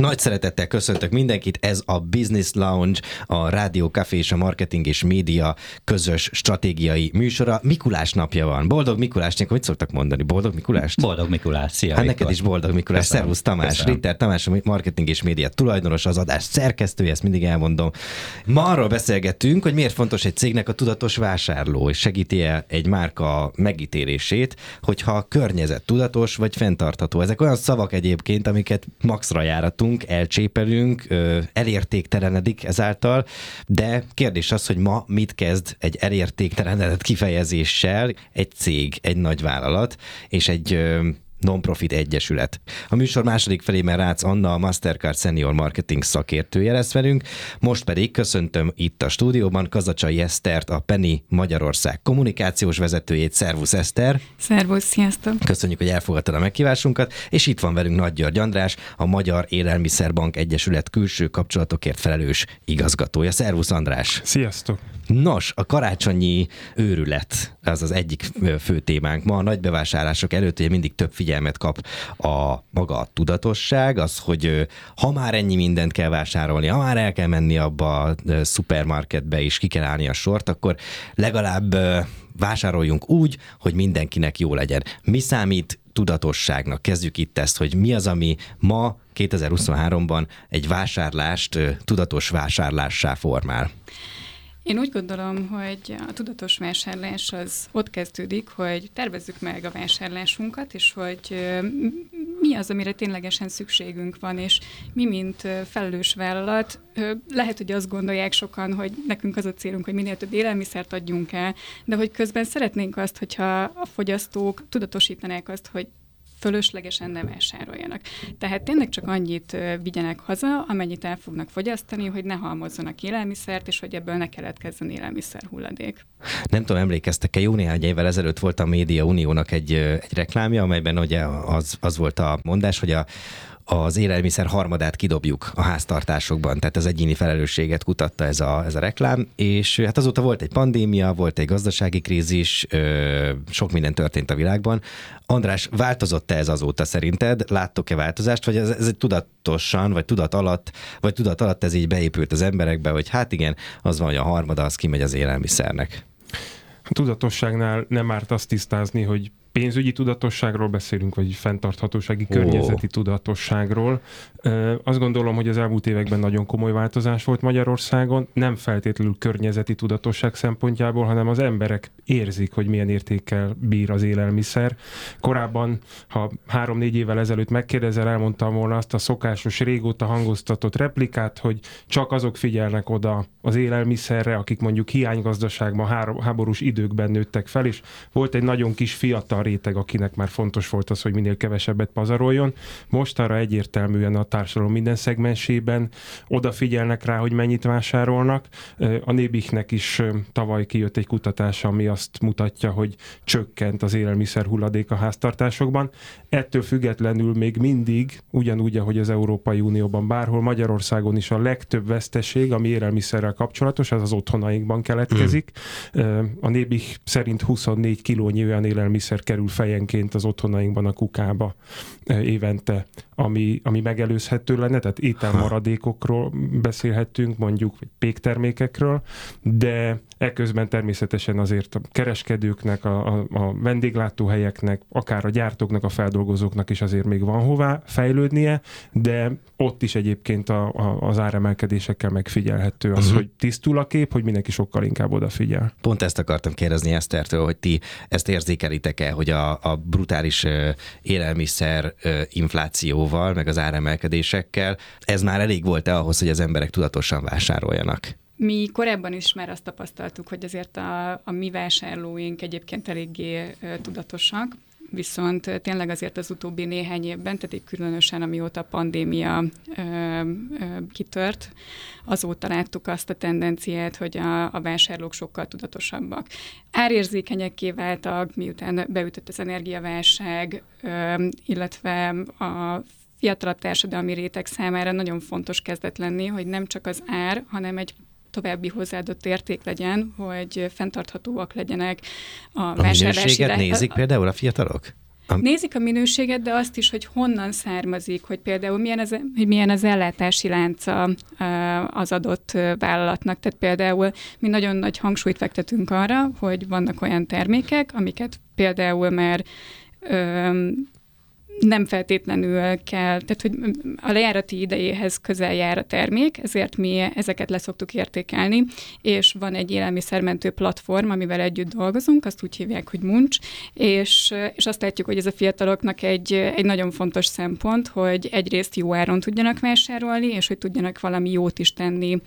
Nagy szeretettel köszöntök mindenkit, ez a Business Lounge, a Rádió Café és a Marketing és Média közös stratégiai műsora. Mikulás napja van. Boldog Mikulás, mit szoktak mondani? Boldog Mikulás? Boldog Mikulás, szia Hát neked is boldog Mikulás. Köszönöm. Szervusz Tamás, Köszönöm. Ritter Tamás, a Marketing és Média tulajdonos, az adás szerkesztője, ezt mindig elmondom. Ma arról beszélgetünk, hogy miért fontos egy cégnek a tudatos vásárló, és segíti -e egy márka megítélését, hogyha a környezet tudatos vagy fenntartható. Ezek olyan szavak egyébként, amiket maxra járatunk, hallunk, elcsépelünk, elértéktelenedik ezáltal, de kérdés az, hogy ma mit kezd egy elértéktelenedett kifejezéssel egy cég, egy nagy vállalat, és egy non-profit egyesület. A műsor második felében Rácz Anna, a Mastercard Senior Marketing szakértője lesz velünk, most pedig köszöntöm itt a stúdióban Kazacsai Esztert, a Penny Magyarország kommunikációs vezetőjét. Szervusz Eszter! Szervusz, sziasztok! Köszönjük, hogy elfogadtad a meghívásunkat, és itt van velünk Nagy György András, a Magyar Élelmiszerbank Egyesület külső kapcsolatokért felelős igazgatója. Szervusz András! Sziasztok! Nos, a karácsonyi őrület, az az egyik fő témánk. Ma a nagy bevásárlások előtt ugye mindig több figyelmet kap a maga a tudatosság, az, hogy ha már ennyi mindent kell vásárolni, ha már el kell menni abba a szupermarketbe és ki kell állni a sort, akkor legalább vásároljunk úgy, hogy mindenkinek jó legyen. Mi számít tudatosságnak? Kezdjük itt ezt, hogy mi az, ami ma 2023-ban egy vásárlást tudatos vásárlássá formál. Én úgy gondolom, hogy a tudatos vásárlás az ott kezdődik, hogy tervezzük meg a vásárlásunkat, és hogy mi az, amire ténylegesen szükségünk van, és mi, mint felelős vállalat, lehet, hogy azt gondolják sokan, hogy nekünk az a célunk, hogy minél több élelmiszert adjunk el, de hogy közben szeretnénk azt, hogyha a fogyasztók tudatosítanák azt, hogy fölöslegesen ne vásároljanak. Tehát tényleg csak annyit vigyenek haza, amennyit el fognak fogyasztani, hogy ne halmozzanak élelmiszert, és hogy ebből ne keletkezzen élelmiszer hulladék. Nem tudom, emlékeztek-e, jó néhány évvel ezelőtt volt a Média Uniónak egy, egy reklámja, amelyben ugye az, az volt a mondás, hogy a, az élelmiszer harmadát kidobjuk a háztartásokban, tehát ez egyéni felelősséget kutatta ez a, ez a reklám, és hát azóta volt egy pandémia, volt egy gazdasági krízis, ö, sok minden történt a világban. András, változott-e ez azóta szerinted? Láttok-e változást, vagy ez, ez tudatosan, vagy tudat alatt, vagy tudat alatt ez így beépült az emberekbe, hogy hát igen, az van, hogy a harmada az kimegy az élelmiszernek? Tudatosságnál nem árt azt tisztázni, hogy pénzügyi tudatosságról beszélünk, vagy fenntarthatósági oh. környezeti tudatosságról. Azt gondolom, hogy az elmúlt években nagyon komoly változás volt Magyarországon, nem feltétlenül környezeti tudatosság szempontjából, hanem az emberek érzik, hogy milyen értékkel bír az élelmiszer. Korábban, ha három-négy évvel ezelőtt megkérdezel, elmondtam volna azt a szokásos, régóta hangoztatott replikát, hogy csak azok figyelnek oda az élelmiszerre, akik mondjuk hiánygazdaságban, háborús időkben nőttek fel, és volt egy nagyon kis fiatal a réteg, akinek már fontos volt az, hogy minél kevesebbet pazaroljon. Most arra egyértelműen a társadalom minden szegmensében odafigyelnek rá, hogy mennyit vásárolnak. A Nébiknek is tavaly kijött egy kutatás, ami azt mutatja, hogy csökkent az élelmiszer hulladék a háztartásokban. Ettől függetlenül még mindig, ugyanúgy, ahogy az Európai Unióban bárhol, Magyarországon is a legtöbb veszteség, ami élelmiszerrel kapcsolatos, ez az otthonainkban keletkezik. Mm. A Nébik szerint 24 kilónyi olyan élelmiszer kerül fejenként az otthonainkban a kukába évente, ami, ami megelőzhető lenne, tehát ételmaradékokról beszélhetünk, mondjuk, péktermékekről, de Ekközben természetesen azért a kereskedőknek, a, a, a vendéglátóhelyeknek, akár a gyártóknak, a feldolgozóknak is azért még van hová fejlődnie, de ott is egyébként a, a, az áremelkedésekkel megfigyelhető az, uh-huh. hogy tisztul a kép, hogy mindenki sokkal inkább odafigyel. Pont ezt akartam kérdezni Esztertől, hogy ti ezt érzékelitek-e, hogy a, a brutális élelmiszer inflációval, meg az áremelkedésekkel, ez már elég volt-e ahhoz, hogy az emberek tudatosan vásároljanak? Mi korábban is már azt tapasztaltuk, hogy azért a, a mi vásárlóink egyébként eléggé tudatosak, viszont tényleg azért az utóbbi néhány évben, tehát így különösen amióta a pandémia ö, ö, kitört, azóta láttuk azt a tendenciát, hogy a, a vásárlók sokkal tudatosabbak. Árérzékenyekké váltak, miután beütött az energiaválság, ö, illetve a fiatalabb társadalmi réteg számára nagyon fontos kezdet lenni, hogy nem csak az ár, hanem egy további hozzáadott érték legyen, hogy fenntarthatóak legyenek a, a vásárlási... A nézik például a fiatalok? A... Nézik a minőséget, de azt is, hogy honnan származik, hogy például milyen az, hogy milyen az ellátási lánca az adott vállalatnak. Tehát például mi nagyon nagy hangsúlyt fektetünk arra, hogy vannak olyan termékek, amiket például már nem feltétlenül kell, tehát hogy a lejárati idejéhez közel jár a termék, ezért mi ezeket leszoktuk értékelni, és van egy élelmiszermentő platform, amivel együtt dolgozunk, azt úgy hívják, hogy Muncs, és, és azt látjuk, hogy ez a fiataloknak egy, egy nagyon fontos szempont, hogy egyrészt jó áron tudjanak vásárolni, és hogy tudjanak valami jót is tenni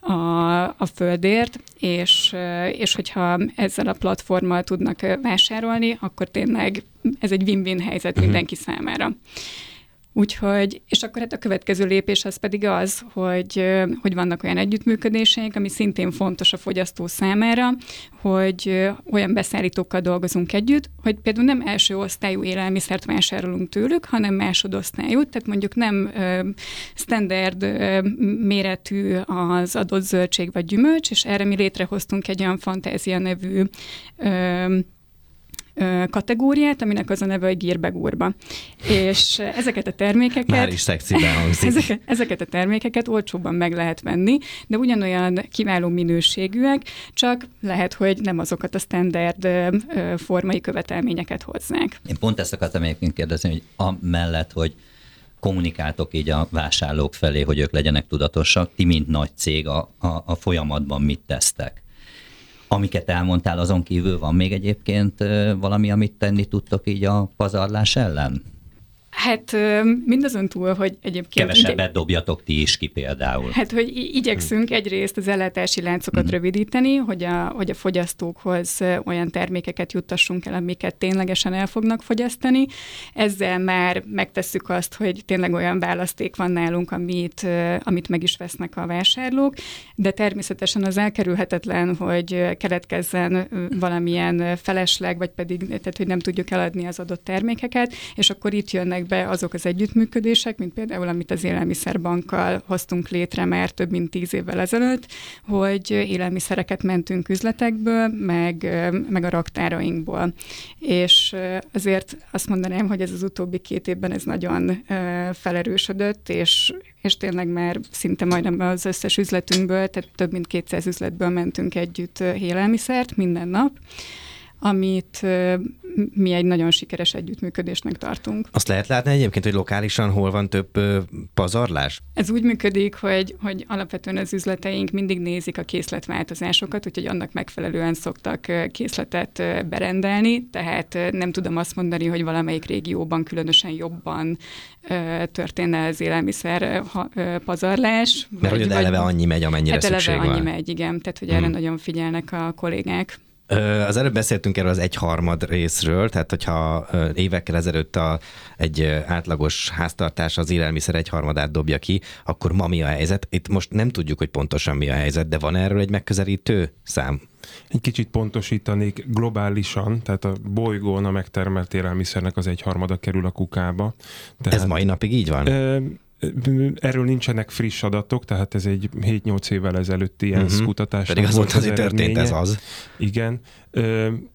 a, a földért, és, és hogyha ezzel a platformmal tudnak vásárolni, akkor tényleg ez egy win-win helyzet uh-huh. mindenki számára. Úgyhogy, és akkor hát a következő lépés az pedig az, hogy, hogy vannak olyan együttműködéseink, ami szintén fontos a fogyasztó számára, hogy olyan beszállítókkal dolgozunk együtt, hogy például nem első osztályú élelmiszert vásárolunk tőlük, hanem másodosztályú, tehát mondjuk nem ö, standard ö, méretű az adott zöldség vagy gyümölcs, és erre mi létrehoztunk egy olyan fantázia nevű ö, kategóriát, aminek az a neve, hogy gírbegúrba. És ezeket a termékeket... Már is szexiben hangzik. Ezeket, ezeket a termékeket olcsóbban meg lehet venni, de ugyanolyan kiváló minőségűek, csak lehet, hogy nem azokat a standard formai követelményeket hozzák. Én pont ezt akartam egyébként kérdezni, hogy a mellett, hogy kommunikáltok így a vásárlók felé, hogy ők legyenek tudatosak, ti mint nagy cég a, a, a folyamatban mit tesztek? Amiket elmondtál, azon kívül van még egyébként valami, amit tenni tudtok így a pazarlás ellen? Hát mindazon túl, hogy egyébként... Kevesebbet igye... dobjatok ti is ki például. Hát, hogy igyekszünk egyrészt az ellátási láncokat mm. rövidíteni, hogy a, hogy a fogyasztókhoz olyan termékeket juttassunk el, amiket ténylegesen el fognak fogyasztani. Ezzel már megtesszük azt, hogy tényleg olyan választék van nálunk, amit, amit meg is vesznek a vásárlók, de természetesen az elkerülhetetlen, hogy keletkezzen valamilyen felesleg, vagy pedig, tehát, hogy nem tudjuk eladni az adott termékeket, és akkor itt jönnek jönnek be azok az együttműködések, mint például, amit az élelmiszerbankkal hoztunk létre már több mint tíz évvel ezelőtt, hogy élelmiszereket mentünk üzletekből, meg, meg a raktárainkból. És azért azt mondanám, hogy ez az utóbbi két évben ez nagyon felerősödött, és, és tényleg már szinte majdnem az összes üzletünkből, tehát több mint 200 üzletből mentünk együtt élelmiszert minden nap amit mi egy nagyon sikeres együttműködésnek tartunk. Azt lehet látni egyébként, hogy lokálisan hol van több pazarlás? Ez úgy működik, hogy, hogy alapvetően az üzleteink mindig nézik a készletváltozásokat, úgyhogy annak megfelelően szoktak készletet berendelni, tehát nem tudom azt mondani, hogy valamelyik régióban különösen jobban történne az élelmiszer pazarlás. Mert hogy eleve annyi megy, amennyire hát szükség eleve van. annyi megy, igen, tehát hogy hmm. erre nagyon figyelnek a kollégák. Az előbb beszéltünk erről az egyharmad részről, tehát hogyha évekkel ezelőtt a, egy átlagos háztartás az élelmiszer egyharmadát dobja ki, akkor ma mi a helyzet? Itt most nem tudjuk, hogy pontosan mi a helyzet, de van erről egy megközelítő szám? Egy kicsit pontosítanék globálisan, tehát a bolygón a megtermelt élelmiszernek az egyharmada kerül a kukába. Tehát, Ez mai napig így van? Erről nincsenek friss adatok, tehát ez egy 7-8 évvel ezelőtti ilyen uh-huh. kutatás. Pedig az volt, hogy történt ez az. Igen.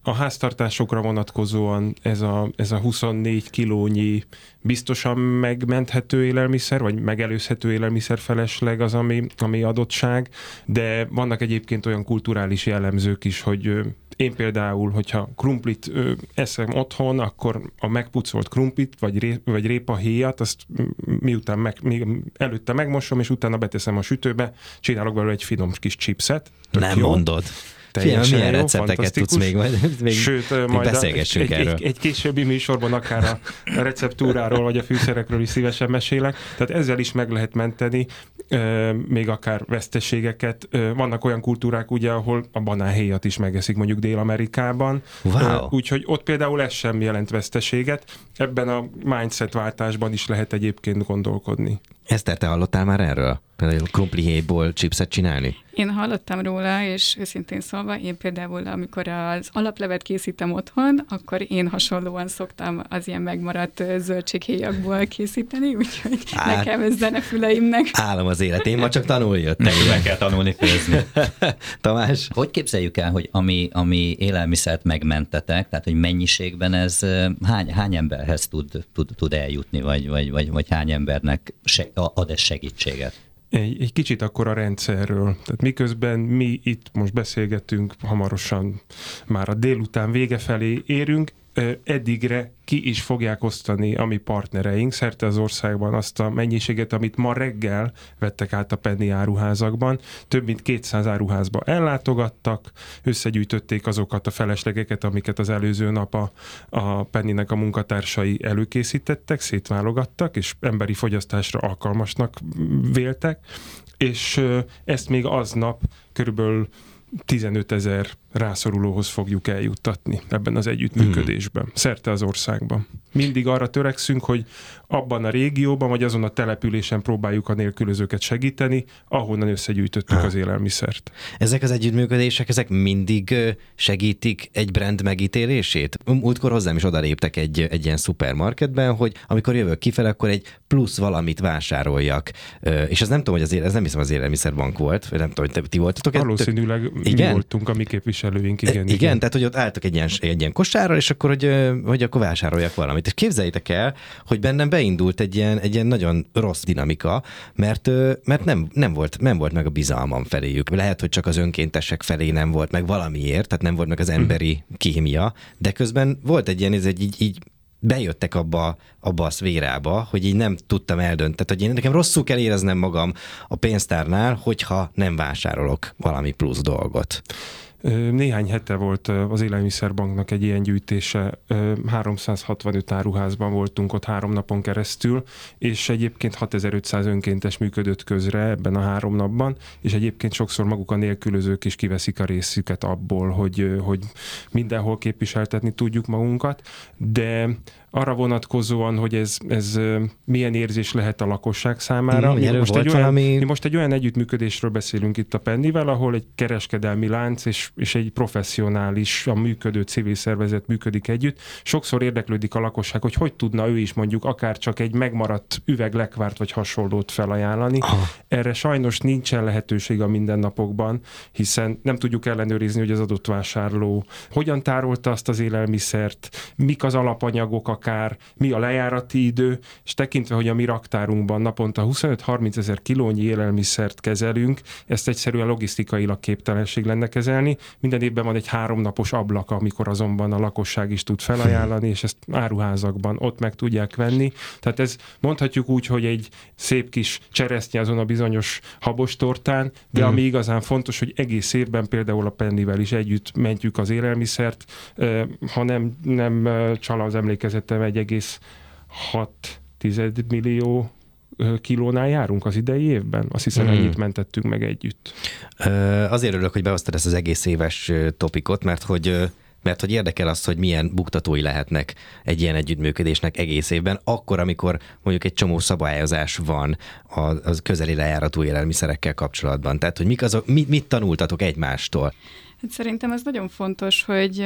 A háztartásokra vonatkozóan ez a, ez a 24 kilónyi biztosan megmenthető élelmiszer, vagy megelőzhető élelmiszer felesleg az, ami, ami adottság, de vannak egyébként olyan kulturális jellemzők is, hogy én például, hogyha krumplit ö, eszem otthon, akkor a megpucolt krumplit, vagy, ré, vagy répahéjat, azt miután meg, mi, előtte megmosom, és utána beteszem a sütőbe, csinálok belőle egy finom kis chipset. Nem jó. mondod. Teljesen milyen jó, recepteket tudsz még, majd, még Sőt, még majd beszélgessünk egy, erről. Egy, egy későbbi műsorban akár a receptúráról vagy a fűszerekről is szívesen mesélek. Tehát ezzel is meg lehet menteni még akár veszteségeket. Vannak olyan kultúrák, ugye, ahol a banánhéjat is megeszik, mondjuk Dél-Amerikában. Wow. Úgyhogy ott például ez sem jelent veszteséget. Ebben a mindset váltásban is lehet egyébként gondolkodni. Eszter, te hallottál már erről? Például krumplihéjból chipset csinálni? Én hallottam róla, és őszintén szólva, én például, amikor az alaplevet készítem otthon, akkor én hasonlóan szoktam az ilyen megmaradt zöldséghéjakból készíteni, úgyhogy Á, nekem ez zenefüleimnek. Állam az élet, én ma csak tanulni jöttem. Meg kell tanulni főzni. Tamás? Hogy képzeljük el, hogy ami, ami élelmiszert megmentetek, tehát hogy mennyiségben ez hány, hány emberhez tud, tud, tud eljutni, vagy, vagy, vagy, vagy hány embernek se, ad ez segítséget? Egy, egy kicsit akkor a rendszerről. Tehát miközben mi itt most beszélgetünk, hamarosan már a délután vége felé érünk, eddigre ki is fogják osztani a mi partnereink szerte az országban azt a mennyiséget, amit ma reggel vettek át a Penny áruházakban. Több mint 200 áruházba ellátogattak, összegyűjtötték azokat a feleslegeket, amiket az előző nap a, a Pennynek a munkatársai előkészítettek, szétválogattak, és emberi fogyasztásra alkalmasnak véltek, és ezt még aznap körülbelül 15 ezer rászorulóhoz fogjuk eljuttatni ebben az együttműködésben, mm. szerte az országban. Mindig arra törekszünk, hogy abban a régióban, vagy azon a településen próbáljuk a nélkülözőket segíteni, ahonnan összegyűjtöttük ha. az élelmiszert. Ezek az együttműködések, ezek mindig segítik egy brand megítélését? Múltkor hozzám is odaléptek egy, egy ilyen szupermarketben, hogy amikor jövök kifele, akkor egy plusz valamit vásároljak. És ez nem tudom, hogy az, ez nem hiszem az élelmiszerbank volt, vagy nem tudom, hogy ti voltatok. Valószínűleg tök... mi igen? voltunk a mi képviselőink, igen, igen. Igen, tehát hogy ott álltak egy ilyen, egy ilyen kosárral, és akkor, hogy, hogy akkor vásároljak valamit. És képzeljétek el, hogy bennem beindult egy ilyen, egy ilyen nagyon rossz dinamika, mert, mert nem, nem, volt, nem volt meg a bizalmam feléjük. Lehet, hogy csak az önkéntesek felé nem volt meg valamiért, tehát nem volt meg az emberi kémia, de közben volt egy ilyen, ez egy így, így bejöttek abba, abba a szvérába, hogy így nem tudtam eldönteni, hogy én nekem rosszul kell éreznem magam a pénztárnál, hogyha nem vásárolok valami plusz dolgot. Néhány hete volt az Élelmiszerbanknak egy ilyen gyűjtése, 365 áruházban voltunk ott három napon keresztül, és egyébként 6500 önkéntes működött közre ebben a három napban, és egyébként sokszor maguk a nélkülözők is kiveszik a részüket abból, hogy, hogy mindenhol képviseltetni tudjuk magunkat, de arra vonatkozóan, hogy ez, ez milyen érzés lehet a lakosság számára. Mm, mi, most egy olyan, valami... mi most egy olyan együttműködésről beszélünk itt a Pennivel, ahol egy kereskedelmi lánc és, és egy professzionális, a működő civil szervezet működik együtt. Sokszor érdeklődik a lakosság, hogy hogy tudna ő is mondjuk akár csak egy megmaradt üveg lekvárt vagy hasonlót felajánlani. Aha. Erre sajnos nincsen lehetőség a mindennapokban, hiszen nem tudjuk ellenőrizni, hogy az adott vásárló hogyan tárolta azt az élelmiszert, mik az alapanyagok, akár mi a lejárati idő, és tekintve, hogy a mi raktárunkban naponta 25-30 ezer kilónyi élelmiszert kezelünk, ezt egyszerűen logisztikailag képtelenség lenne kezelni. Minden évben van egy háromnapos ablak, amikor azonban a lakosság is tud felajánlani, és ezt áruházakban ott meg tudják venni. Tehát ez mondhatjuk úgy, hogy egy szép kis cseresznye azon a bizonyos habostortán, de mm. ami igazán fontos, hogy egész évben például a Pennivel is együtt mentjük az élelmiszert, ha nem, nem csal az emlékezet szerintem 1,6 millió kilónál járunk az idei évben. Azt hiszem, hmm. ennyit mentettünk meg együtt. Azért örülök, hogy behoztad ezt az egész éves topikot, mert hogy mert hogy érdekel az, hogy milyen buktatói lehetnek egy ilyen együttműködésnek egész évben, akkor, amikor mondjuk egy csomó szabályozás van az közeli lejáratú élelmiszerekkel kapcsolatban. Tehát, hogy mik azok, mit, mit tanultatok egymástól? Hát szerintem ez nagyon fontos, hogy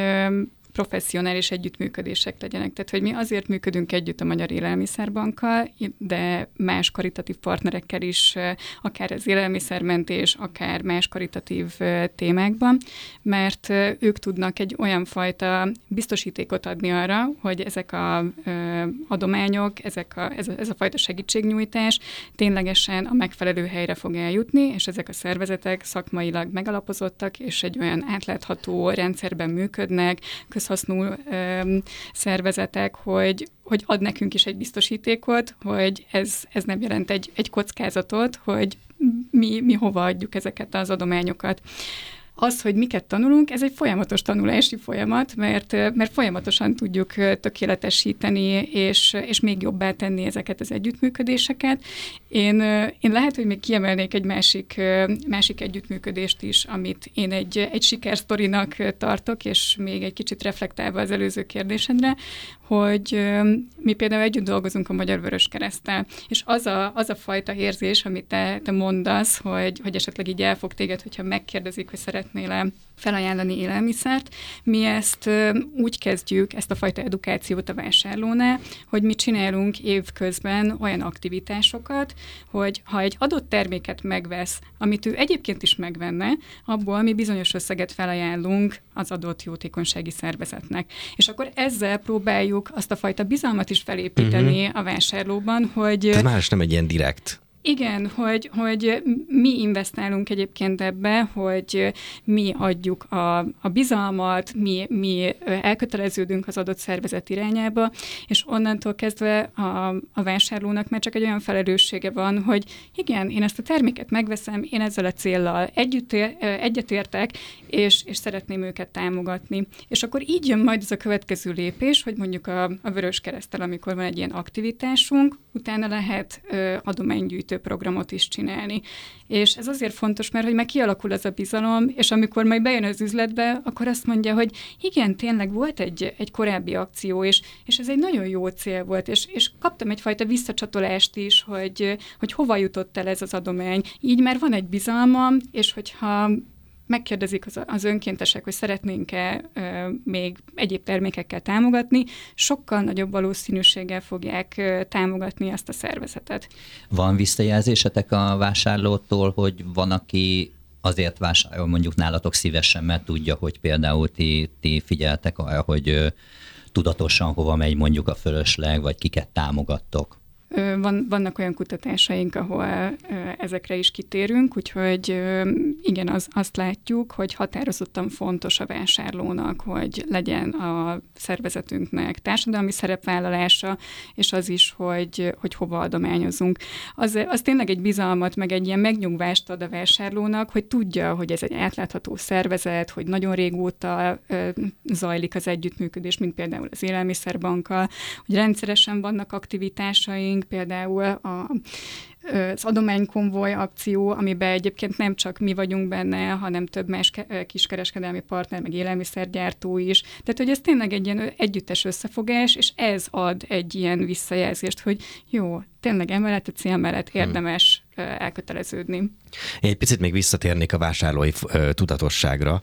professzionális együttműködések legyenek. Tehát, hogy mi azért működünk együtt a Magyar Élelmiszerbankkal, de más karitatív partnerekkel is, akár az élelmiszermentés, akár más karitatív témákban, mert ők tudnak egy olyan fajta biztosítékot adni arra, hogy ezek a adományok, ezek a, ez, a, ez a fajta segítségnyújtás ténylegesen a megfelelő helyre fog eljutni, és ezek a szervezetek szakmailag megalapozottak, és egy olyan átlátható rendszerben működnek, közhasznú szervezetek, hogy, hogy ad nekünk is egy biztosítékot, hogy ez, ez nem jelent egy, egy kockázatot, hogy mi, mi hova adjuk ezeket az adományokat. Az, hogy miket tanulunk, ez egy folyamatos tanulási folyamat, mert, mert folyamatosan tudjuk tökéletesíteni, és, és még jobbá tenni ezeket az együttműködéseket. Én, én lehet, hogy még kiemelnék egy másik, másik együttműködést is, amit én egy, egy sikersztorinak tartok, és még egy kicsit reflektálva az előző kérdésedre, hogy mi például együtt dolgozunk a Magyar Vörös Keresztel, és az a, az a fajta érzés, amit te, te mondasz, hogy, hogy esetleg így elfog téged, hogyha megkérdezik, hogy szeretnél-e felajánlani élelmiszert. Mi ezt úgy kezdjük, ezt a fajta edukációt a vásárlónál, hogy mi csinálunk évközben olyan aktivitásokat, hogy ha egy adott terméket megvesz, amit ő egyébként is megvenne, abból mi bizonyos összeget felajánlunk az adott jótékonysági szervezetnek. És akkor ezzel próbáljuk azt a fajta bizalmat is felépíteni uh-huh. a vásárlóban, hogy... Tehát más nem egy ilyen direkt igen, hogy, hogy mi investálunk egyébként ebbe, hogy mi adjuk a, a bizalmat, mi, mi elköteleződünk az adott szervezet irányába, és onnantól kezdve a, a vásárlónak már csak egy olyan felelőssége van, hogy igen, én ezt a terméket megveszem, én ezzel a céllal együtt, egyetértek, és, és szeretném őket támogatni. És akkor így jön majd ez a következő lépés, hogy mondjuk a, a Vörös Keresztel, amikor van egy ilyen aktivitásunk, utána lehet adománygyűjtő programot is csinálni. És ez azért fontos, mert hogy meg kialakul ez a bizalom, és amikor majd bejön az üzletbe, akkor azt mondja, hogy igen, tényleg volt egy, egy korábbi akció, és, és ez egy nagyon jó cél volt, és, és kaptam egyfajta visszacsatolást is, hogy, hogy hova jutott el ez az adomány. Így már van egy bizalmam, és hogyha megkérdezik az, az önkéntesek, hogy szeretnénk-e ö, még egyéb termékekkel támogatni, sokkal nagyobb valószínűséggel fogják ö, támogatni ezt a szervezetet. Van visszajelzésetek a vásárlótól, hogy van, aki azért vásárol mondjuk nálatok szívesen, mert tudja, hogy például ti, ti figyeltek arra, hogy ö, tudatosan hova megy mondjuk a fölösleg, vagy kiket támogattok? Van, vannak olyan kutatásaink, ahol ezekre is kitérünk, úgyhogy igen, az, azt látjuk, hogy határozottan fontos a vásárlónak, hogy legyen a szervezetünknek társadalmi szerepvállalása, és az is, hogy, hogy hova adományozunk. Az, az tényleg egy bizalmat, meg egy ilyen megnyugvást ad a vásárlónak, hogy tudja, hogy ez egy átlátható szervezet, hogy nagyon régóta zajlik az együttműködés, mint például az élelmiszerbankkal, hogy rendszeresen vannak aktivitásaink, például a az adománykonvoj akció, amiben egyébként nem csak mi vagyunk benne, hanem több más kiskereskedelmi partner, meg élelmiszergyártó is. Tehát, hogy ez tényleg egy ilyen együttes összefogás, és ez ad egy ilyen visszajelzést, hogy jó, tényleg emellett a cél mellett hmm. érdemes hmm. elköteleződni. Én egy picit még visszatérnék a vásárlói tudatosságra.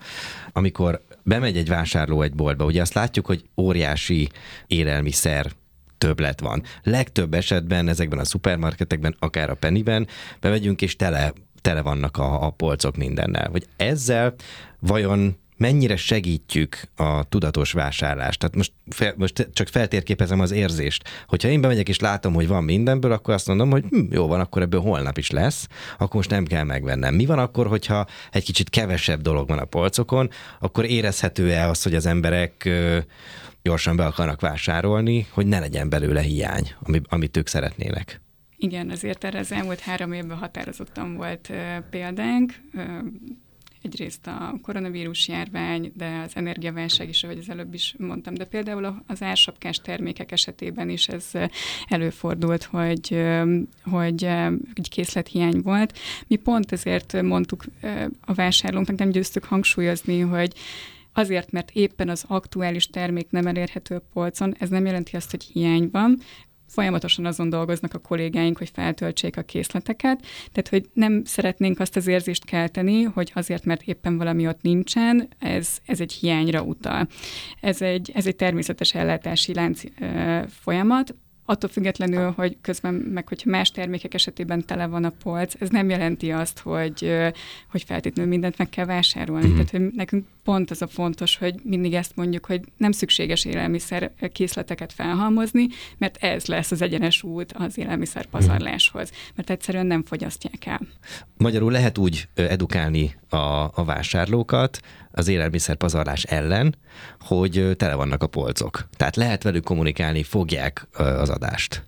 Amikor bemegy egy vásárló egy boltba, ugye azt látjuk, hogy óriási élelmiszer többlet van. Legtöbb esetben ezekben a szupermarketekben, akár a Pennyben, bemegyünk és tele, tele vannak a, a polcok mindennel. Hogy ezzel vajon mennyire segítjük a tudatos vásárlást. Tehát most, fel, most csak feltérképezem az érzést. Hogyha én bemegyek és látom, hogy van mindenből, akkor azt mondom, hogy hm, jó van, akkor ebből holnap is lesz, akkor most nem kell megvennem. Mi van akkor, hogyha egy kicsit kevesebb dolog van a polcokon, akkor érezhető-e az, hogy az emberek gyorsan be akarnak vásárolni, hogy ne legyen belőle hiány, amit ők szeretnének. Igen, azért erre az elmúlt három évben határozottan volt példánk. Egyrészt a koronavírus járvány, de az energiaválság is, ahogy az előbb is mondtam, de például az ársapkás termékek esetében is ez előfordult, hogy, hogy egy készlethiány volt. Mi pont ezért mondtuk a vásárlónknak, nem győztük hangsúlyozni, hogy azért, mert éppen az aktuális termék nem elérhető a polcon, ez nem jelenti azt, hogy hiány van, folyamatosan azon dolgoznak a kollégáink, hogy feltöltsék a készleteket, tehát hogy nem szeretnénk azt az érzést kelteni, hogy azért, mert éppen valami ott nincsen, ez, ez egy hiányra utal. Ez egy, ez egy természetes ellátási lánc ö, folyamat, attól függetlenül, hogy közben meg, hogyha más termékek esetében tele van a polc, ez nem jelenti azt, hogy, hogy feltétlenül mindent meg kell vásárolni. Uh-huh. Tehát, hogy nekünk pont az a fontos, hogy mindig ezt mondjuk, hogy nem szükséges élelmiszer készleteket felhalmozni, mert ez lesz az egyenes út az élelmiszer pazarláshoz, mert egyszerűen nem fogyasztják el. Magyarul lehet úgy edukálni a, a vásárlókat az élelmiszer pazarlás ellen, hogy tele vannak a polcok. Tehát lehet velük kommunikálni, fogják az adást.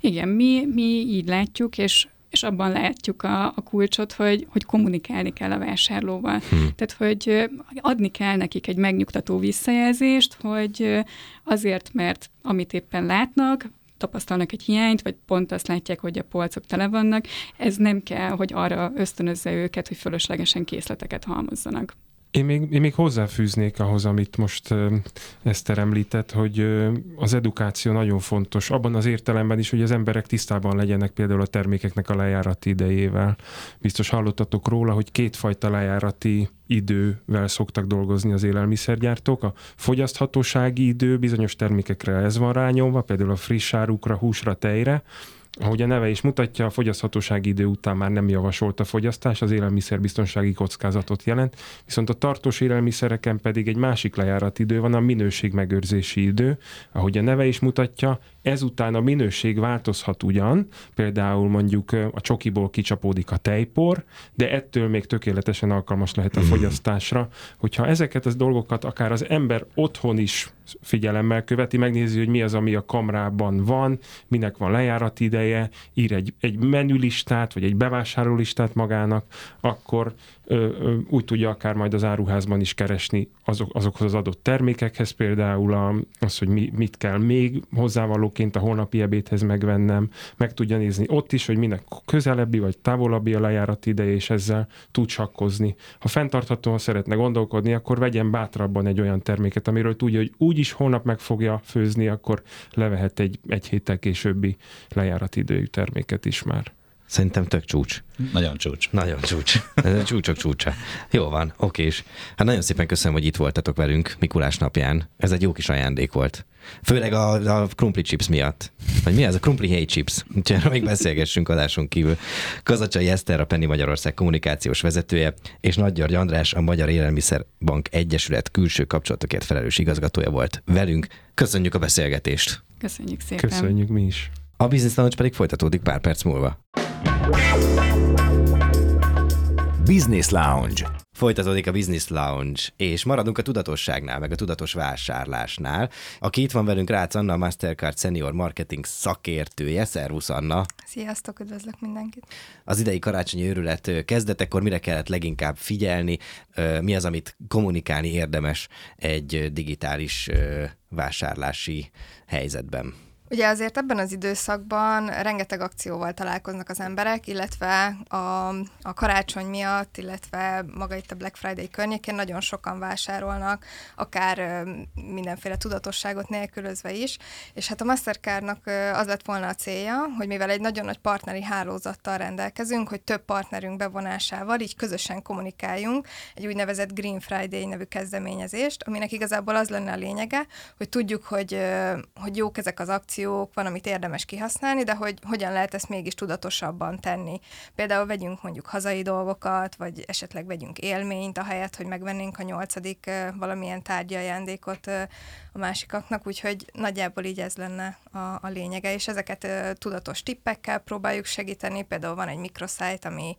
Igen, mi, mi így látjuk, és és abban látjuk a, a kulcsot, hogy, hogy kommunikálni kell a vásárlóval. Hmm. Tehát, hogy adni kell nekik egy megnyugtató visszajelzést, hogy azért, mert amit éppen látnak, tapasztalnak egy hiányt, vagy pont azt látják, hogy a polcok tele vannak, ez nem kell, hogy arra ösztönözze őket, hogy fölöslegesen készleteket halmozzanak. Én még, én még hozzáfűznék ahhoz, amit most Eszter említett, hogy az edukáció nagyon fontos, abban az értelemben is, hogy az emberek tisztában legyenek például a termékeknek a lejárati idejével. Biztos hallottatok róla, hogy kétfajta lejárati idővel szoktak dolgozni az élelmiszergyártók. A fogyaszthatósági idő bizonyos termékekre ez van rányomva, például a friss árukra, húsra, tejre, ahogy a neve is mutatja, a fogyaszthatósági idő után már nem javasolt a fogyasztás, az élelmiszerbiztonsági kockázatot jelent, viszont a tartós élelmiszereken pedig egy másik lejárat idő van, a minőség megőrzési idő. Ahogy a neve is mutatja, ezután a minőség változhat ugyan, például mondjuk a csokiból kicsapódik a tejpor, de ettől még tökéletesen alkalmas lehet a mhm. fogyasztásra. Hogyha ezeket az dolgokat akár az ember otthon is figyelemmel követi, megnézi, hogy mi az, ami a kamrában van, minek van lejárati ideje, ír egy, egy menülistát, vagy egy bevásárlólistát magának, akkor úgy tudja akár majd az áruházban is keresni azok, azokhoz az adott termékekhez, például az, hogy mi, mit kell még hozzávalóként a holnapi ebédhez megvennem, meg tudja nézni ott is, hogy minek közelebbi vagy távolabbi a lejárat ideje, és ezzel tud sakkozni. Ha fenntarthatóan szeretne gondolkodni, akkor vegyen bátrabban egy olyan terméket, amiről tudja, hogy úgy is holnap meg fogja főzni, akkor levehet egy, egy héttel későbbi lejárat idejű terméket is már. Szerintem tök csúcs. Nagyon csúcs. Nagyon csúcs. Ez csúcsok csúcsa. Jó van, oké is. Hát nagyon szépen köszönöm, hogy itt voltatok velünk Mikulás napján. Ez egy jó kis ajándék volt. Főleg a, a krumpli chips miatt. Vagy mi az a krumpli hey chips? Úgyhogy még beszélgessünk adásunk kívül. Kazacsai Eszter, a Penny Magyarország kommunikációs vezetője, és Nagy György András, a Magyar Élelmiszerbank Egyesület külső kapcsolatokért felelős igazgatója volt velünk. Köszönjük a beszélgetést. Köszönjük szépen. Köszönjük mi is. A Business Lounge pedig folytatódik pár perc múlva. Business Lounge. Folytatódik a Business Lounge, és maradunk a tudatosságnál, meg a tudatos vásárlásnál. Aki itt van velünk, Rácz Anna, a Mastercard Senior Marketing szakértője. Szervusz Anna! Sziasztok, üdvözlök mindenkit! Az idei karácsonyi őrület kezdetekor mire kellett leginkább figyelni? Mi az, amit kommunikálni érdemes egy digitális vásárlási helyzetben? Ugye azért ebben az időszakban rengeteg akcióval találkoznak az emberek, illetve a, a karácsony miatt, illetve maga itt a Black Friday környékén nagyon sokan vásárolnak, akár mindenféle tudatosságot nélkülözve is, és hát a Mastercardnak az lett volna a célja, hogy mivel egy nagyon nagy partneri hálózattal rendelkezünk, hogy több partnerünk bevonásával így közösen kommunikáljunk egy úgynevezett Green Friday nevű kezdeményezést, aminek igazából az lenne a lényege, hogy tudjuk, hogy, hogy jók ezek az akciók, akciók, van, amit érdemes kihasználni, de hogy hogyan lehet ezt mégis tudatosabban tenni. Például vegyünk mondjuk hazai dolgokat, vagy esetleg vegyünk élményt, ahelyett, hogy megvennénk a nyolcadik valamilyen tárgyi ajándékot a másikaknak, úgyhogy nagyjából így ez lenne a, a lényege, és ezeket tudatos tippekkel próbáljuk segíteni, például van egy mikroszájt, ami,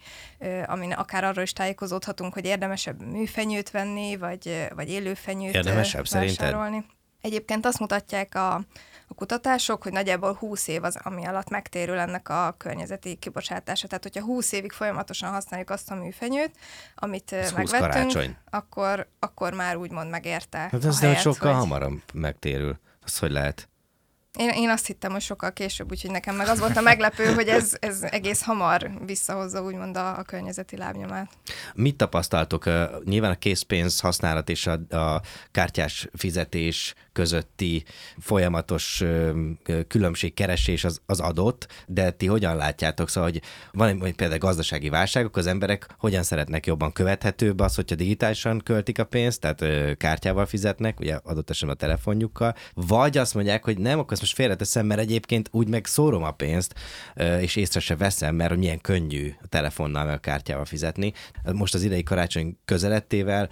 amin akár arról is tájékozódhatunk, hogy érdemesebb műfenyőt venni, vagy, vagy élőfenyőt Érdemesebb vásárolni. Szerinted? Egyébként azt mutatják a, a kutatások, hogy nagyjából 20 év az, ami alatt megtérül ennek a környezeti kibocsátása. Tehát, hogyha 20 évig folyamatosan használjuk azt a műfenyőt, amit ez megvettünk, akkor, akkor már úgymond megérte. Hát ez helyet, sokkal hogy... hamarabb megtérül. Az hogy lehet? Én, én azt hittem, hogy sokkal később, úgyhogy nekem meg az volt a meglepő, hogy ez, ez egész hamar visszahozza úgymond a, a környezeti lábnyomát. Mit tapasztaltok? Nyilván a készpénz használat és a, a kártyás fizetés közötti folyamatos különbségkeresés az, az adott, de ti hogyan látjátok? Szóval, hogy van egy például gazdasági válságok, az emberek hogyan szeretnek jobban követhetőbb az, hogyha digitálisan költik a pénzt, tehát kártyával fizetnek, ugye adott esetben a telefonjukkal, vagy azt mondják, hogy nem, akkor ezt most félreteszem, mert egyébként úgy meg szórom a pénzt, és észre se veszem, mert milyen könnyű a telefonnal meg a kártyával fizetni. Most az idei karácsony közelettével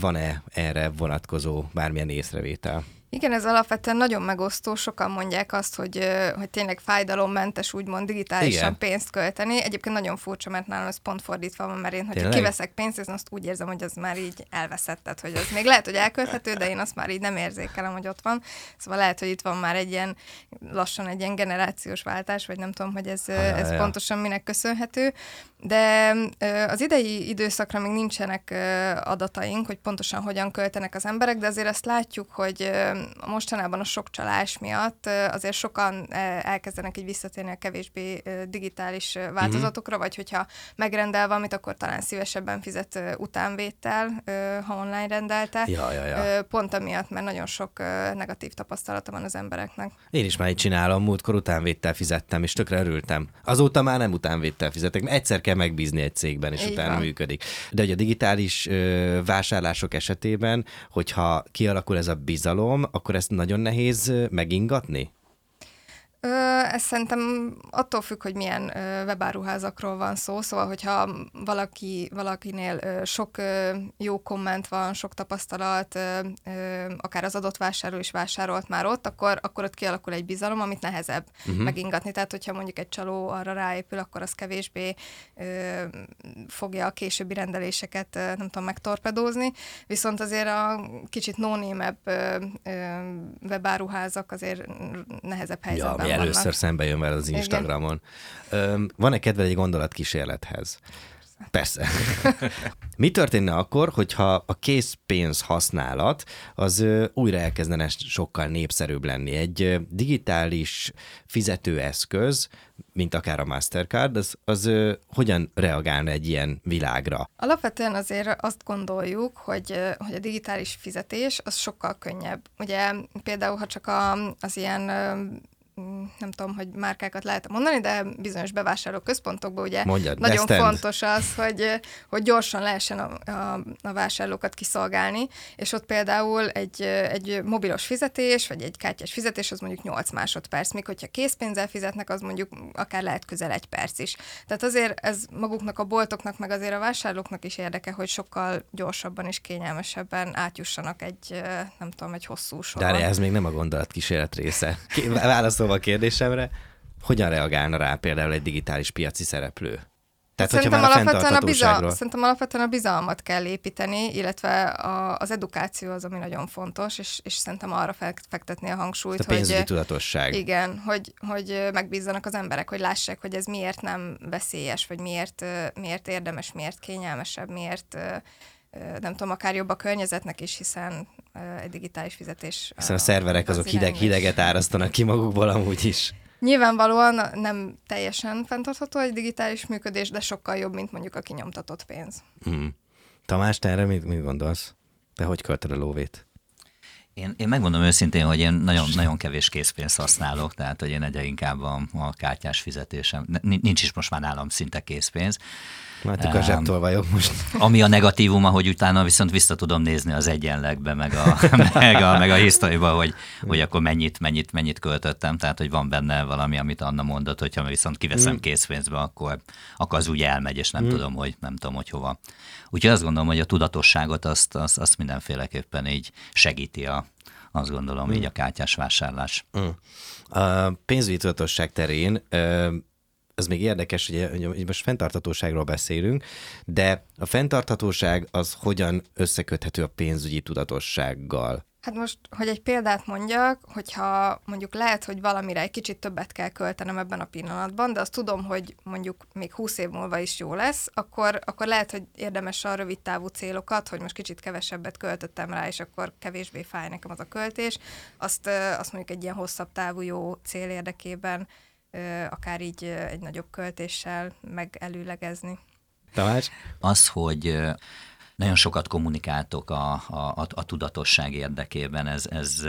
van-e erre vonatkozó bármilyen észrevétel? Igen, ez alapvetően nagyon megosztó. Sokan mondják azt, hogy, hogy tényleg fájdalommentes, úgymond digitálisan Igen. pénzt költeni. Egyébként nagyon furcsa, mert nálam ez pont fordítva van, mert én, hogyha tényleg? kiveszek pénzt, én azt úgy érzem, hogy az már így elveszett. Tehát, hogy az még lehet, hogy elkölthető, de én azt már így nem érzékelem, hogy ott van. Szóval lehet, hogy itt van már egy ilyen lassan egy ilyen generációs váltás, vagy nem tudom, hogy ez, ez ja. pontosan minek köszönhető. De az idei időszakra még nincsenek adataink, hogy pontosan hogyan költenek az emberek, de azért azt látjuk, hogy mostanában a sok csalás miatt azért sokan elkezdenek így visszatérni a kevésbé digitális változatokra, uh-huh. vagy hogyha megrendel valamit, akkor talán szívesebben fizet utánvétel, ha online rendelte. Ja, ja, ja. Pont amiatt, mert nagyon sok negatív tapasztalata van az embereknek. Én is már így csinálom, múltkor utánvétel fizettem, és tökre örültem. Azóta már nem utánvétel fizetek, mert egyszer kell megbízni egy cégben, és Így utána van. működik. De hogy a digitális vásárlások esetében, hogyha kialakul ez a bizalom, akkor ezt nagyon nehéz megingatni? Ez szerintem attól függ, hogy milyen webáruházakról van szó, szóval hogyha valaki, valakinél sok jó komment van, sok tapasztalat, akár az adott vásárló is vásárolt már ott, akkor, akkor ott kialakul egy bizalom, amit nehezebb uh-huh. megingatni. Tehát, hogyha mondjuk egy csaló arra ráépül, akkor az kevésbé fogja a későbbi rendeléseket, nem tudom, megtorpedózni. Viszont azért a kicsit nónémebb webáruházak azért nehezebb helyzetben ja, ami először szembe jön vele az Instagramon. Van-e kedved egy gondolatkísérlethez? Persze. Mi történne akkor, hogyha a készpénz használat az újra elkezdene sokkal népszerűbb lenni? Egy digitális fizetőeszköz, mint akár a Mastercard, az, az hogyan reagálna egy ilyen világra? Alapvetően azért azt gondoljuk, hogy, hogy a digitális fizetés az sokkal könnyebb. Ugye például, ha csak a, az ilyen nem tudom, hogy márkákat lehet mondani, de bizonyos bevásárló központokban ugye Mondjad, nagyon fontos az, hogy, hogy gyorsan lehessen a, a, a vásárlókat kiszolgálni, és ott például egy, egy mobilos fizetés, vagy egy kártyás fizetés, az mondjuk 8 másodperc, míg hogyha készpénzzel fizetnek, az mondjuk akár lehet közel egy perc is. Tehát azért ez maguknak a boltoknak, meg azért a vásárlóknak is érdeke, hogy sokkal gyorsabban és kényelmesebben átjussanak egy, nem tudom, egy hosszú soron. De ez még nem a gondolat kísérlet része. Válaszol válaszolva a kérdésemre, hogyan reagálna rá például egy digitális piaci szereplő? Tehát, szerintem, a alapvetően a bizal, szerintem alapvetően a bizalmat kell építeni, illetve a, az edukáció az, ami nagyon fontos, és, és szerintem arra fektetni a hangsúlyt, a hogy... tudatosság. Igen, hogy, hogy megbízzanak az emberek, hogy lássák, hogy ez miért nem veszélyes, vagy miért, miért érdemes, miért kényelmesebb, miért nem tudom, akár jobb a környezetnek is, hiszen egy digitális fizetés. Hiszen a szerverek azok hideg, hideget árasztanak ki magukból amúgy is. Nyilvánvalóan nem teljesen fenntartható egy digitális működés, de sokkal jobb, mint mondjuk a kinyomtatott pénz. Hmm. Tamás, te erre mit, mit gondolsz? Te hogy költöd a lóvét? Én, én megmondom őszintén, hogy én nagyon, nagyon kevés készpénzt használok, tehát hogy én egyre inkább a, a kártyás fizetésem. Nincs is most már nálam szinte készpénz. Látjuk a zsebtől vagyok most. Ami a negatívum, hogy utána viszont vissza tudom nézni az egyenlegbe, meg a, meg a, meg a hisztoriba, hogy, hogy akkor mennyit, mennyit, mennyit költöttem, tehát hogy van benne valami, amit Anna mondott, hogyha viszont kiveszem mm. készpénzbe, akkor, akkor az úgy elmegy, és nem mm. tudom, hogy nem tudom, hogy hova. Úgyhogy azt gondolom, hogy a tudatosságot azt, azt, azt mindenféleképpen így segíti a, azt gondolom, mm. így a kártyás vásárlás. Mm. A pénzügyi tudatosság terén ez még érdekes, hogy, most fenntarthatóságról beszélünk, de a fenntarthatóság az hogyan összeköthető a pénzügyi tudatossággal? Hát most, hogy egy példát mondjak, hogyha mondjuk lehet, hogy valamire egy kicsit többet kell költenem ebben a pillanatban, de azt tudom, hogy mondjuk még 20 év múlva is jó lesz, akkor, akkor lehet, hogy érdemes a rövid távú célokat, hogy most kicsit kevesebbet költöttem rá, és akkor kevésbé fáj nekem az a költés, azt, azt mondjuk egy ilyen hosszabb távú jó cél érdekében akár így egy nagyobb költéssel megelőlegezni. Tamás? Az, hogy nagyon sokat kommunikáltok a, a, a tudatosság érdekében, ez, ez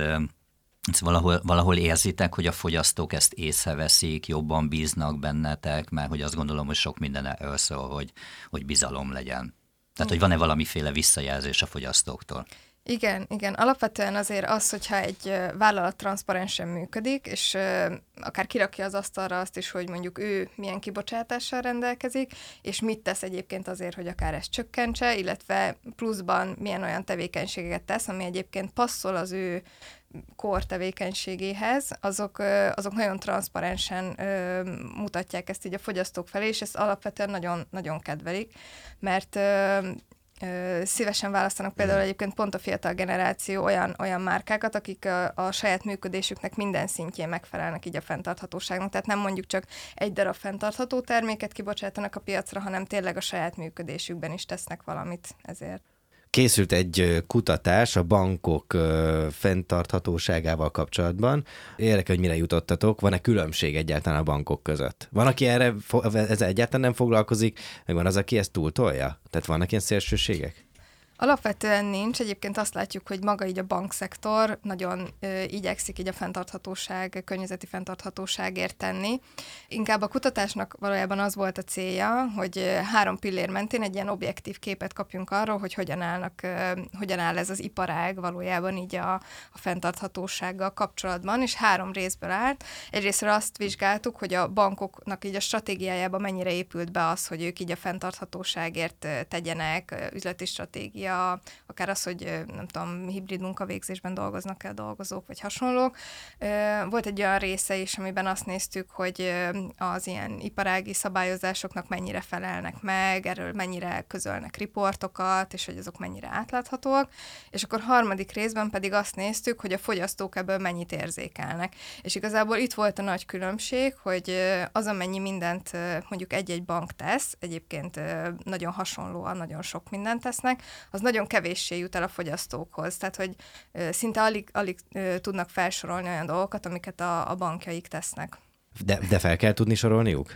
ezt valahol, valahol érzitek, hogy a fogyasztók ezt észreveszik, jobban bíznak bennetek, mert hogy azt gondolom, hogy sok minden erről szól, hogy, hogy bizalom legyen. Tehát, hogy van-e valamiféle visszajelzés a fogyasztóktól? Igen, igen. Alapvetően azért az, hogyha egy vállalat transzparensen működik, és akár kirakja az asztalra azt is, hogy mondjuk ő milyen kibocsátással rendelkezik, és mit tesz egyébként azért, hogy akár ezt csökkentse, illetve pluszban milyen olyan tevékenységeket tesz, ami egyébként passzol az ő kor tevékenységéhez, azok, azok nagyon transzparensen mutatják ezt így a fogyasztók felé, és ezt alapvetően nagyon, nagyon kedvelik, mert szívesen választanak például egyébként pont a fiatal generáció olyan, olyan márkákat, akik a, a saját működésüknek minden szintjén megfelelnek így a fenntarthatóságnak. Tehát nem mondjuk csak egy darab fenntartható terméket kibocsátanak a piacra, hanem tényleg a saját működésükben is tesznek valamit ezért. Készült egy kutatás a bankok fenntarthatóságával kapcsolatban. Érdekel, hogy mire jutottatok. Van-e különbség egyáltalán a bankok között? Van, aki erre ezzel egyáltalán nem foglalkozik, meg van az, aki ezt túltolja? Tehát vannak ilyen szélsőségek? Alapvetően nincs. Egyébként azt látjuk, hogy maga így a bankszektor nagyon ö, igyekszik így a fenntarthatóság, környezeti fenntarthatóságért tenni. Inkább a kutatásnak valójában az volt a célja, hogy három pillér mentén egy ilyen objektív képet kapjunk arról, hogy hogyan állnak, ö, hogyan áll ez az iparág valójában így a, a fenntarthatósággal kapcsolatban, és három részből állt. Egyrésztről azt vizsgáltuk, hogy a bankoknak így a stratégiájában mennyire épült be az, hogy ők így a fenntarthatóságért tegyenek, üzleti stratégia, stratégia, akár az, hogy nem tudom, hibrid munkavégzésben dolgoznak el dolgozók, vagy hasonlók. Volt egy olyan része is, amiben azt néztük, hogy az ilyen iparági szabályozásoknak mennyire felelnek meg, erről mennyire közölnek riportokat, és hogy azok mennyire átláthatóak. És akkor harmadik részben pedig azt néztük, hogy a fogyasztók ebből mennyit érzékelnek. És igazából itt volt a nagy különbség, hogy az, amennyi mindent mondjuk egy-egy bank tesz, egyébként nagyon hasonlóan, nagyon sok mindent tesznek, nagyon kevéssé jut el a fogyasztókhoz. Tehát, hogy szinte alig, alig tudnak felsorolni olyan dolgokat, amiket a, a bankjaik tesznek. De, de fel kell tudni sorolniuk?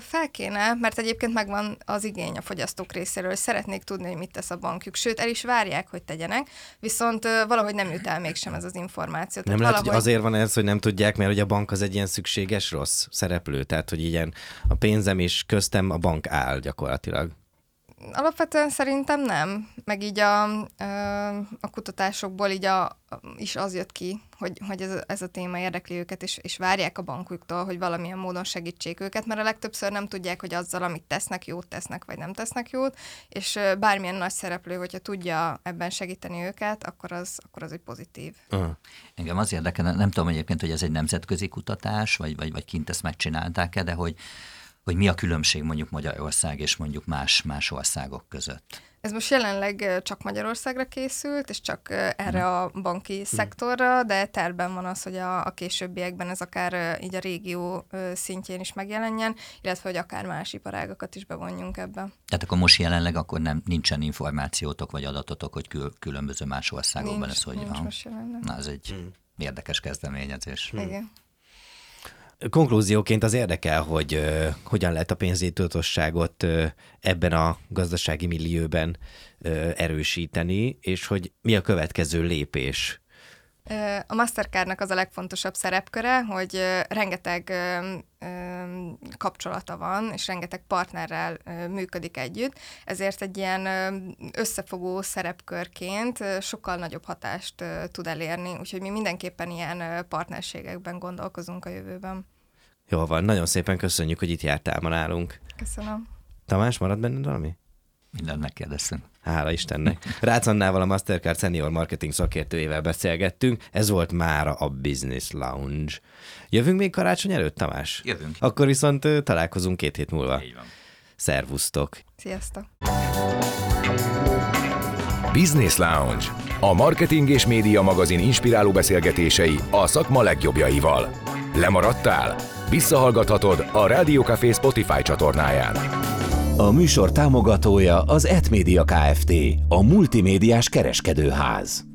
Fel kéne, mert egyébként megvan az igény a fogyasztók részéről, hogy szeretnék tudni, hogy mit tesz a bankjuk, sőt el is várják, hogy tegyenek, viszont valahogy nem jut el mégsem ez az információ. Nem lehet, valahogy... hogy azért van ez, hogy nem tudják, mert hogy a bank az egy ilyen szükséges rossz szereplő, tehát hogy ilyen a pénzem és köztem a bank áll gyakorlatilag. Alapvetően szerintem nem, meg így a, a kutatásokból így a, is az jött ki, hogy, hogy ez, ez a téma érdekli őket, és, és várják a bankuktól, hogy valamilyen módon segítsék őket, mert a legtöbbször nem tudják, hogy azzal, amit tesznek, jót tesznek, vagy nem tesznek jót, és bármilyen nagy szereplő, hogyha tudja ebben segíteni őket, akkor az, akkor az egy pozitív. Uh-huh. Engem az érdekel, nem tudom egyébként, hogy ez egy nemzetközi kutatás, vagy, vagy, vagy kint ezt megcsinálták-e, de hogy hogy mi a különbség mondjuk Magyarország és mondjuk más, más országok között? Ez most jelenleg csak Magyarországra készült, és csak erre mhm. a banki mhm. szektorra, de terben van az, hogy a, a későbbiekben ez akár így a régió szintjén is megjelenjen, illetve hogy akár más iparágakat is bevonjunk ebbe. Tehát akkor most jelenleg akkor nem nincsen információtok vagy adatotok, hogy kül, különböző más országokban nincs, ez hogy nincs most jelenleg. Na, ez egy hmm. érdekes kezdeményezés. Hmm. Igen. Konklúzióként az érdekel, hogy uh, hogyan lehet a pénzügyi tudatosságot ebben a gazdasági millióben uh, erősíteni, és hogy mi a következő lépés a Mastercardnak az a legfontosabb szerepköre, hogy rengeteg kapcsolata van, és rengeteg partnerrel működik együtt, ezért egy ilyen összefogó szerepkörként sokkal nagyobb hatást tud elérni, úgyhogy mi mindenképpen ilyen partnerségekben gondolkozunk a jövőben. Jó van, nagyon szépen köszönjük, hogy itt jártál ma nálunk. Köszönöm. Tamás, marad benned valami? Mindent megkérdeztünk. Hála Istennek. Rácz Annával, a Mastercard Senior Marketing szakértőjével beszélgettünk. Ez volt mára a Business Lounge. Jövünk még karácsony előtt, Tamás? Jövünk. Akkor viszont találkozunk két hét múlva. Így van. Szervusztok. Sziasztok. Business Lounge. A marketing és média magazin inspiráló beszélgetései a szakma legjobbjaival. Lemaradtál? Visszahallgathatod a Rádió Café Spotify csatornáján. A műsor támogatója az Etmédia Kft. A multimédiás kereskedőház.